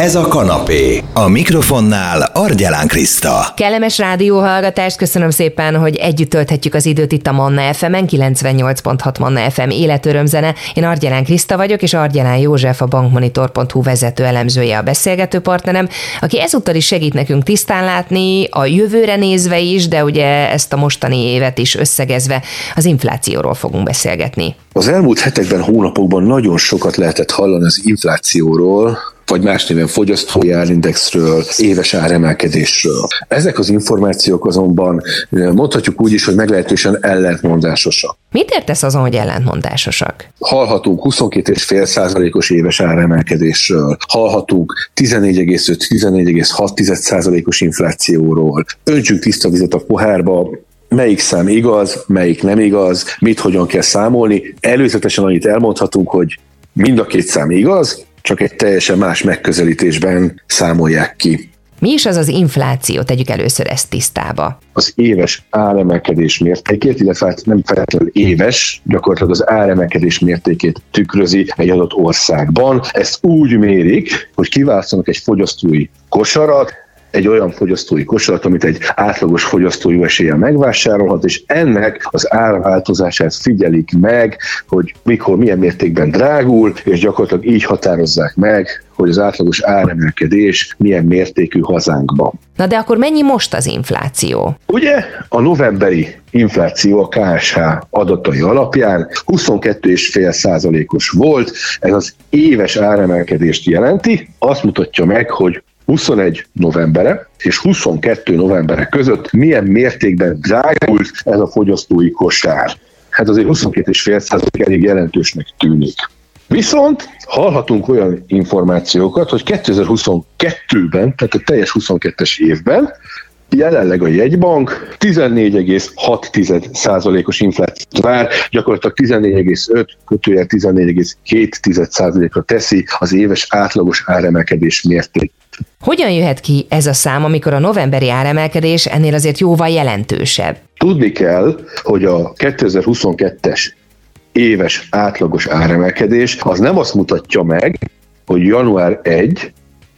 Ez a kanapé. A mikrofonnál Argyelán Kriszta. Kellemes rádióhallgatást, köszönöm szépen, hogy együtt tölthetjük az időt itt a Manna FM-en, 98.6 Manna FM életörömzene. Én Argyelán Kriszta vagyok, és Argyelán József a bankmonitor.hu vezető elemzője a beszélgető partnerem, aki ezúttal is segít nekünk tisztán látni, a jövőre nézve is, de ugye ezt a mostani évet is összegezve az inflációról fogunk beszélgetni. Az elmúlt hetekben, hónapokban nagyon sokat lehetett hallani az inflációról, vagy más néven fogyasztói árindexről, éves áremelkedésről. Ezek az információk azonban mondhatjuk úgy is, hogy meglehetősen ellentmondásosak. Mit értesz azon, hogy ellentmondásosak? Hallhatunk 22,5 százalékos éves áremelkedésről, hallhatunk 14,5-14,6 százalékos inflációról. Öntsünk tiszta vizet a pohárba, melyik szám igaz, melyik nem igaz, mit hogyan kell számolni. Előzetesen annyit elmondhatunk, hogy mind a két szám igaz, csak egy teljesen más megközelítésben számolják ki. Mi is az az infláció? Tegyük először ezt tisztába. Az éves áremelkedés mértékét, illetve hát nem feltétlenül éves, gyakorlatilag az áremelkedés mértékét tükrözi egy adott országban. Ezt úgy mérik, hogy kiválasztanak egy fogyasztói kosarat, egy olyan fogyasztói kosarat, amit egy átlagos fogyasztó jó eséllyel megvásárolhat, és ennek az árváltozását figyelik meg, hogy mikor, milyen mértékben drágul, és gyakorlatilag így határozzák meg, hogy az átlagos áremelkedés milyen mértékű hazánkban. Na de akkor mennyi most az infláció? Ugye a novemberi infláció a KSH adatai alapján 22,5 százalékos volt, ez az éves áremelkedést jelenti, azt mutatja meg, hogy 21 novembere és 22 novembere között milyen mértékben drágult ez a fogyasztói kosár. Hát azért 22,5% elég jelentősnek tűnik. Viszont hallhatunk olyan információkat, hogy 2022-ben, tehát a teljes 22-es évben Jelenleg a jegybank 14,6%-os inflációt vár, gyakorlatilag 14,5 kötőjel 14,7%-ra teszi az éves átlagos áremelkedés mérték. Hogyan jöhet ki ez a szám, amikor a novemberi áremelkedés ennél azért jóval jelentősebb? Tudni kell, hogy a 2022-es éves átlagos áremelkedés az nem azt mutatja meg, hogy január 1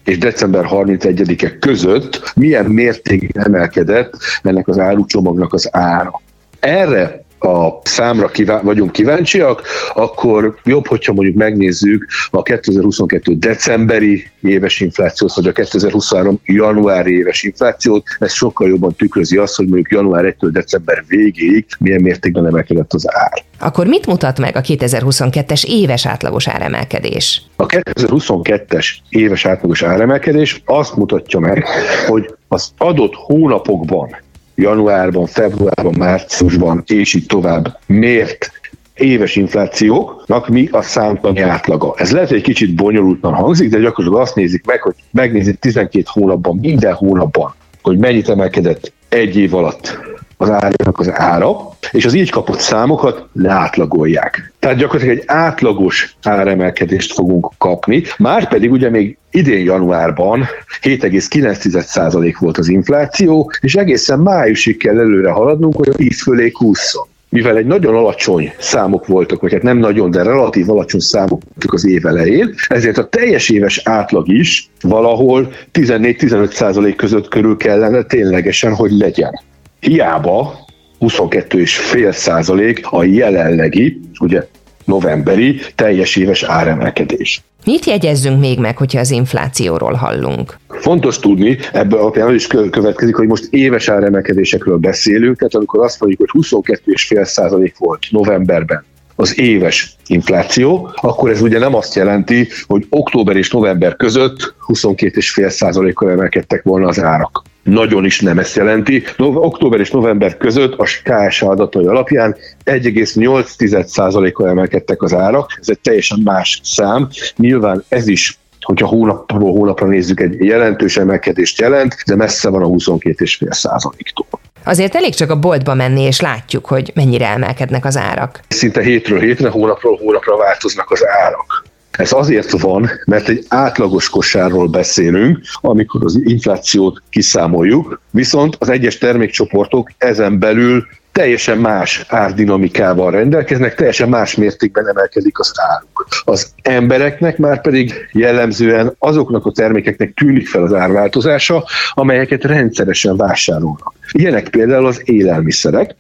és december 31-e között milyen mértékben emelkedett ennek az árucsomagnak az ára. Erre a számra kíván, vagyunk kíváncsiak, akkor jobb, hogyha mondjuk megnézzük a 2022 decemberi éves inflációt, vagy a 2023 januári éves inflációt, ez sokkal jobban tükrözi azt, hogy mondjuk január 1-től december végéig milyen mértékben emelkedett az ár. Akkor mit mutat meg a 2022-es éves átlagos áremelkedés? A 2022-es éves átlagos áremelkedés azt mutatja meg, hogy az adott hónapokban januárban, februárban, márciusban, és így tovább mért éves inflációknak mi a számtani átlaga. Ez lehet, hogy egy kicsit bonyolultan hangzik, de gyakorlatilag azt nézik meg, hogy megnézik 12 hónapban, minden hónapban, hogy mennyit emelkedett egy év alatt az árjának az ára, és az így kapott számokat leátlagolják. Tehát gyakorlatilag egy átlagos áremelkedést fogunk kapni, már pedig ugye még idén januárban 7,9% volt az infláció, és egészen májusig kell előre haladnunk, hogy a 10 fölé kúszson mivel egy nagyon alacsony számok voltak, vagy hát nem nagyon, de relatív alacsony számok voltak az év elején, ezért a teljes éves átlag is valahol 14-15 százalék között körül kellene ténylegesen, hogy legyen. Hiába 22,5 százalék a jelenlegi, ugye novemberi teljes éves áremelkedés. Mit jegyezzünk még meg, hogyha az inflációról hallunk? Fontos tudni, ebből alapján is következik, hogy most éves áremelkedésekről beszélünk, tehát amikor azt mondjuk, hogy 22,5% volt novemberben az éves infláció, akkor ez ugye nem azt jelenti, hogy október és november között 22,5%-kal emelkedtek volna az árak nagyon is nem ezt jelenti. Október és november között a KSH adatai alapján 1,8%-kal emelkedtek az árak, ez egy teljesen más szám. Nyilván ez is hogyha hónapról hónapra nézzük, egy jelentős emelkedést jelent, de messze van a 22,5 százaléktól. Azért elég csak a boltba menni, és látjuk, hogy mennyire emelkednek az árak. Szinte hétről hétre, hónapról hónapra változnak az árak. Ez azért van, mert egy átlagos kosárról beszélünk, amikor az inflációt kiszámoljuk, viszont az egyes termékcsoportok ezen belül teljesen más árdinamikával rendelkeznek, teljesen más mértékben emelkedik az áruk. Az embereknek már pedig jellemzően azoknak a termékeknek tűnik fel az árváltozása, amelyeket rendszeresen vásárolnak. Ilyenek például az élelmiszerek,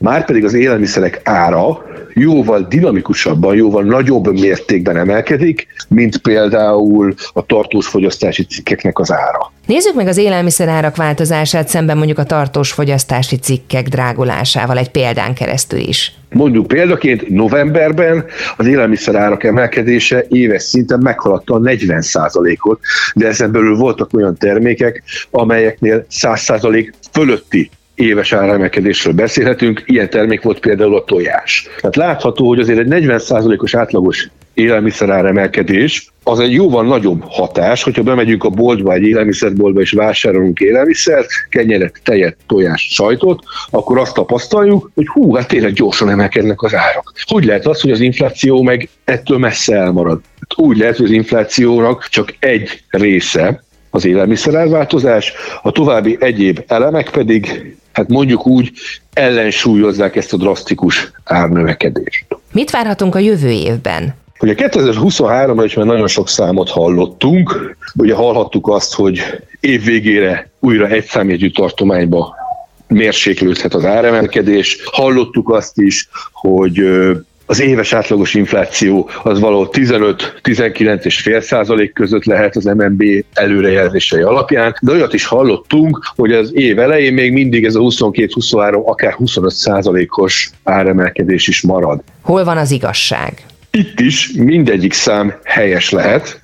már pedig az élelmiszerek ára jóval dinamikusabban, jóval nagyobb mértékben emelkedik, mint például a tartós fogyasztási cikkeknek az ára. Nézzük meg az élelmiszerárak változását szemben mondjuk a tartós fogyasztási cikkek drágulásával egy példán keresztül is. Mondjuk példaként novemberben az élelmiszerárak emelkedése éves szinten meghaladta a 40%-ot, de ezen belül voltak olyan termékek, amelyeknél 100% fölötti éves áremelkedésről beszélhetünk, ilyen termék volt például a tojás. Tehát látható, hogy azért egy 40%-os átlagos élelmiszeráremelkedés, az egy jóval nagyobb hatás, hogyha bemegyünk a boltba, egy élelmiszerboltba és vásárolunk élelmiszert, kenyeret, tejet, tojást, sajtot, akkor azt tapasztaljuk, hogy hú, hát tényleg gyorsan emelkednek az árak. Hogy lehet az, hogy az infláció meg ettől messze elmarad? Úgy lehet, hogy az inflációnak csak egy része az élelmiszerárváltozás, a további egyéb elemek pedig hát mondjuk úgy ellensúlyozzák ezt a drasztikus árnövekedést. Mit várhatunk a jövő évben? Ugye 2023-ra is már nagyon sok számot hallottunk. Ugye hallhattuk azt, hogy év végére újra egy számjegyű tartományba mérséklődhet az áremelkedés. Hallottuk azt is, hogy az éves átlagos infláció az valahol 15-19 és fél százalék között lehet az MNB előrejelzései alapján, de olyat is hallottunk, hogy az év elején még mindig ez a 22-23, akár 25 százalékos áremelkedés is marad. Hol van az igazság? Itt is mindegyik szám helyes lehet.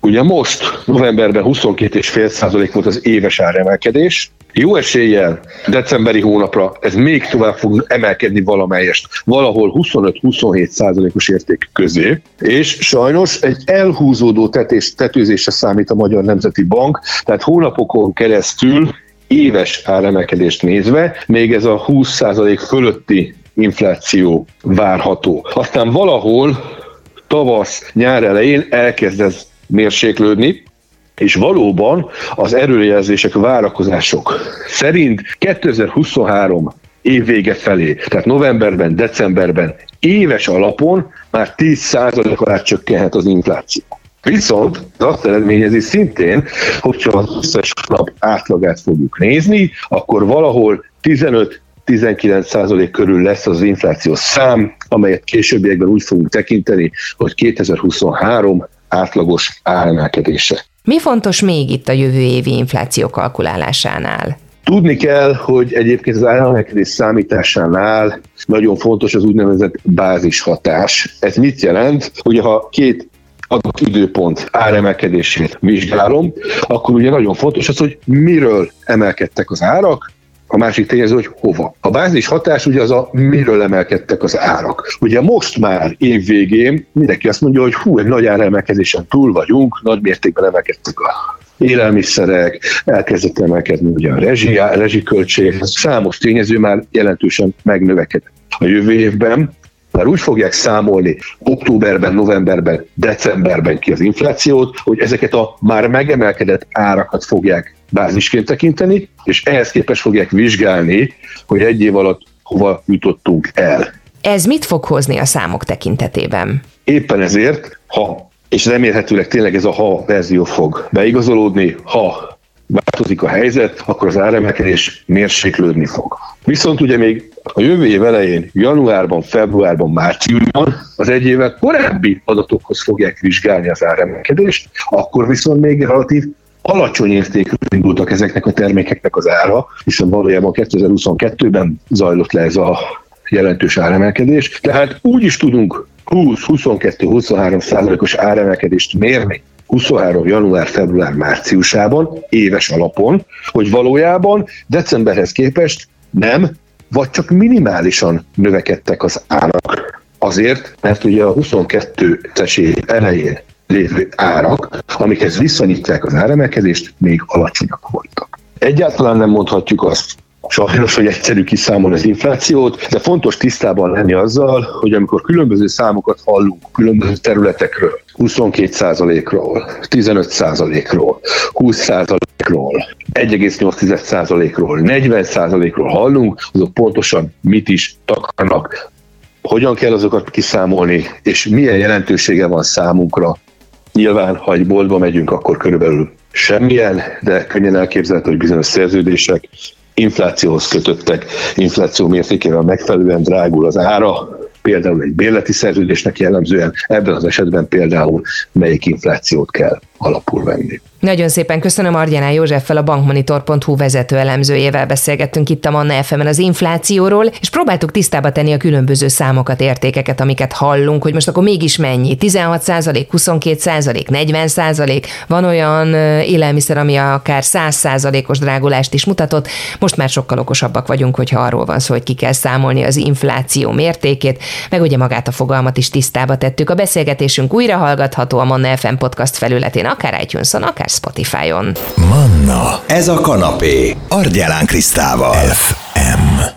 Ugye most novemberben 22,5 százalék volt az éves áremelkedés, jó eséllyel decemberi hónapra ez még tovább fog emelkedni valamelyest, valahol 25-27 százalékos érték közé, és sajnos egy elhúzódó tetés, tetőzésre számít a Magyar Nemzeti Bank, tehát hónapokon keresztül éves áremelkedést nézve, még ez a 20% fölötti infláció várható. Aztán valahol tavasz, nyár elején elkezd ez mérséklődni, és valóban az erőjelzések, várakozások szerint 2023 évvége felé, tehát novemberben, decemberben éves alapon már 10% alá csökkenhet az infláció. Viszont az azt eredményezi szintén, hogyha az összes nap átlagát fogjuk nézni, akkor valahol 15 19% körül lesz az infláció szám, amelyet későbbiekben úgy fogunk tekinteni, hogy 2023 átlagos áremelkedése. Mi fontos még itt a jövő évi infláció kalkulálásánál? Tudni kell, hogy egyébként az áremelkedés számításánál nagyon fontos az úgynevezett bázishatás. Ez mit jelent? Ugye ha két adott időpont áremelkedését vizsgálom, akkor ugye nagyon fontos az, hogy miről emelkedtek az árak, a másik tényező, hogy hova. A bázis hatás ugye az a miről emelkedtek az árak. Ugye most már év végén mindenki azt mondja, hogy hú, egy nagy áremelkedésen túl vagyunk, nagy mértékben emelkedtek a élelmiszerek, elkezdett emelkedni ugye a rezsi, rezsiköltség, számos tényező már jelentősen megnövekedett. A jövő évben már úgy fogják számolni októberben, novemberben, decemberben ki az inflációt, hogy ezeket a már megemelkedett árakat fogják bázisként tekinteni, és ehhez képest fogják vizsgálni, hogy egy év alatt hova jutottunk el. Ez mit fog hozni a számok tekintetében? Éppen ezért, ha, és remélhetőleg tényleg ez a ha verzió fog beigazolódni, ha változik a helyzet, akkor az áremelkedés mérséklődni fog. Viszont ugye még a jövő év elején, januárban, februárban, márciusban az egy évet korábbi adatokhoz fogják vizsgálni az áremelkedést, akkor viszont még relatív alacsony értékről indultak ezeknek a termékeknek az ára, hiszen valójában 2022-ben zajlott le ez a jelentős áremelkedés. Tehát úgy is tudunk 20-22-23 százalékos áremelkedést mérni 23. január, február, márciusában, éves alapon, hogy valójában decemberhez képest nem, vagy csak minimálisan növekedtek az árak. Azért, mert ugye a 22-es év elején lévő árak, amikhez viszonyítják az áremelkedést, még alacsonyak voltak. Egyáltalán nem mondhatjuk azt, sajnos, hogy egyszerű kiszámolni az inflációt, de fontos tisztában lenni azzal, hogy amikor különböző számokat hallunk különböző területekről, 22%-ról, 15%-ról, 20%-ról, ról 1,8%-ról, 40%-ról hallunk, azok pontosan mit is takarnak, hogyan kell azokat kiszámolni, és milyen jelentősége van számunkra. Nyilván, ha egy boltba megyünk, akkor körülbelül semmilyen, de könnyen elképzelhető, hogy bizonyos szerződések inflációhoz kötöttek, infláció mértékével megfelelően drágul az ára, például egy bérleti szerződésnek jellemzően, ebben az esetben például melyik inflációt kell alapul venni. Nagyon szépen köszönöm Argyanál Józseffel, a bankmonitor.hu vezető elemzőjével beszélgettünk itt a Manna fm az inflációról, és próbáltuk tisztába tenni a különböző számokat, értékeket, amiket hallunk, hogy most akkor mégis mennyi? 16 százalék, 22 százalék, 40 százalék, van olyan élelmiszer, ami akár 100 százalékos drágulást is mutatott. Most már sokkal okosabbak vagyunk, hogyha arról van szó, hogy ki kell számolni az infláció mértékét, meg ugye magát a fogalmat is tisztába tettük. A beszélgetésünk újra hallgatható a Manna FM podcast felületén, akár iTunes-on, akár Spotify-on. Manna, ez a kanapé, Argyelán Krisztával. FM.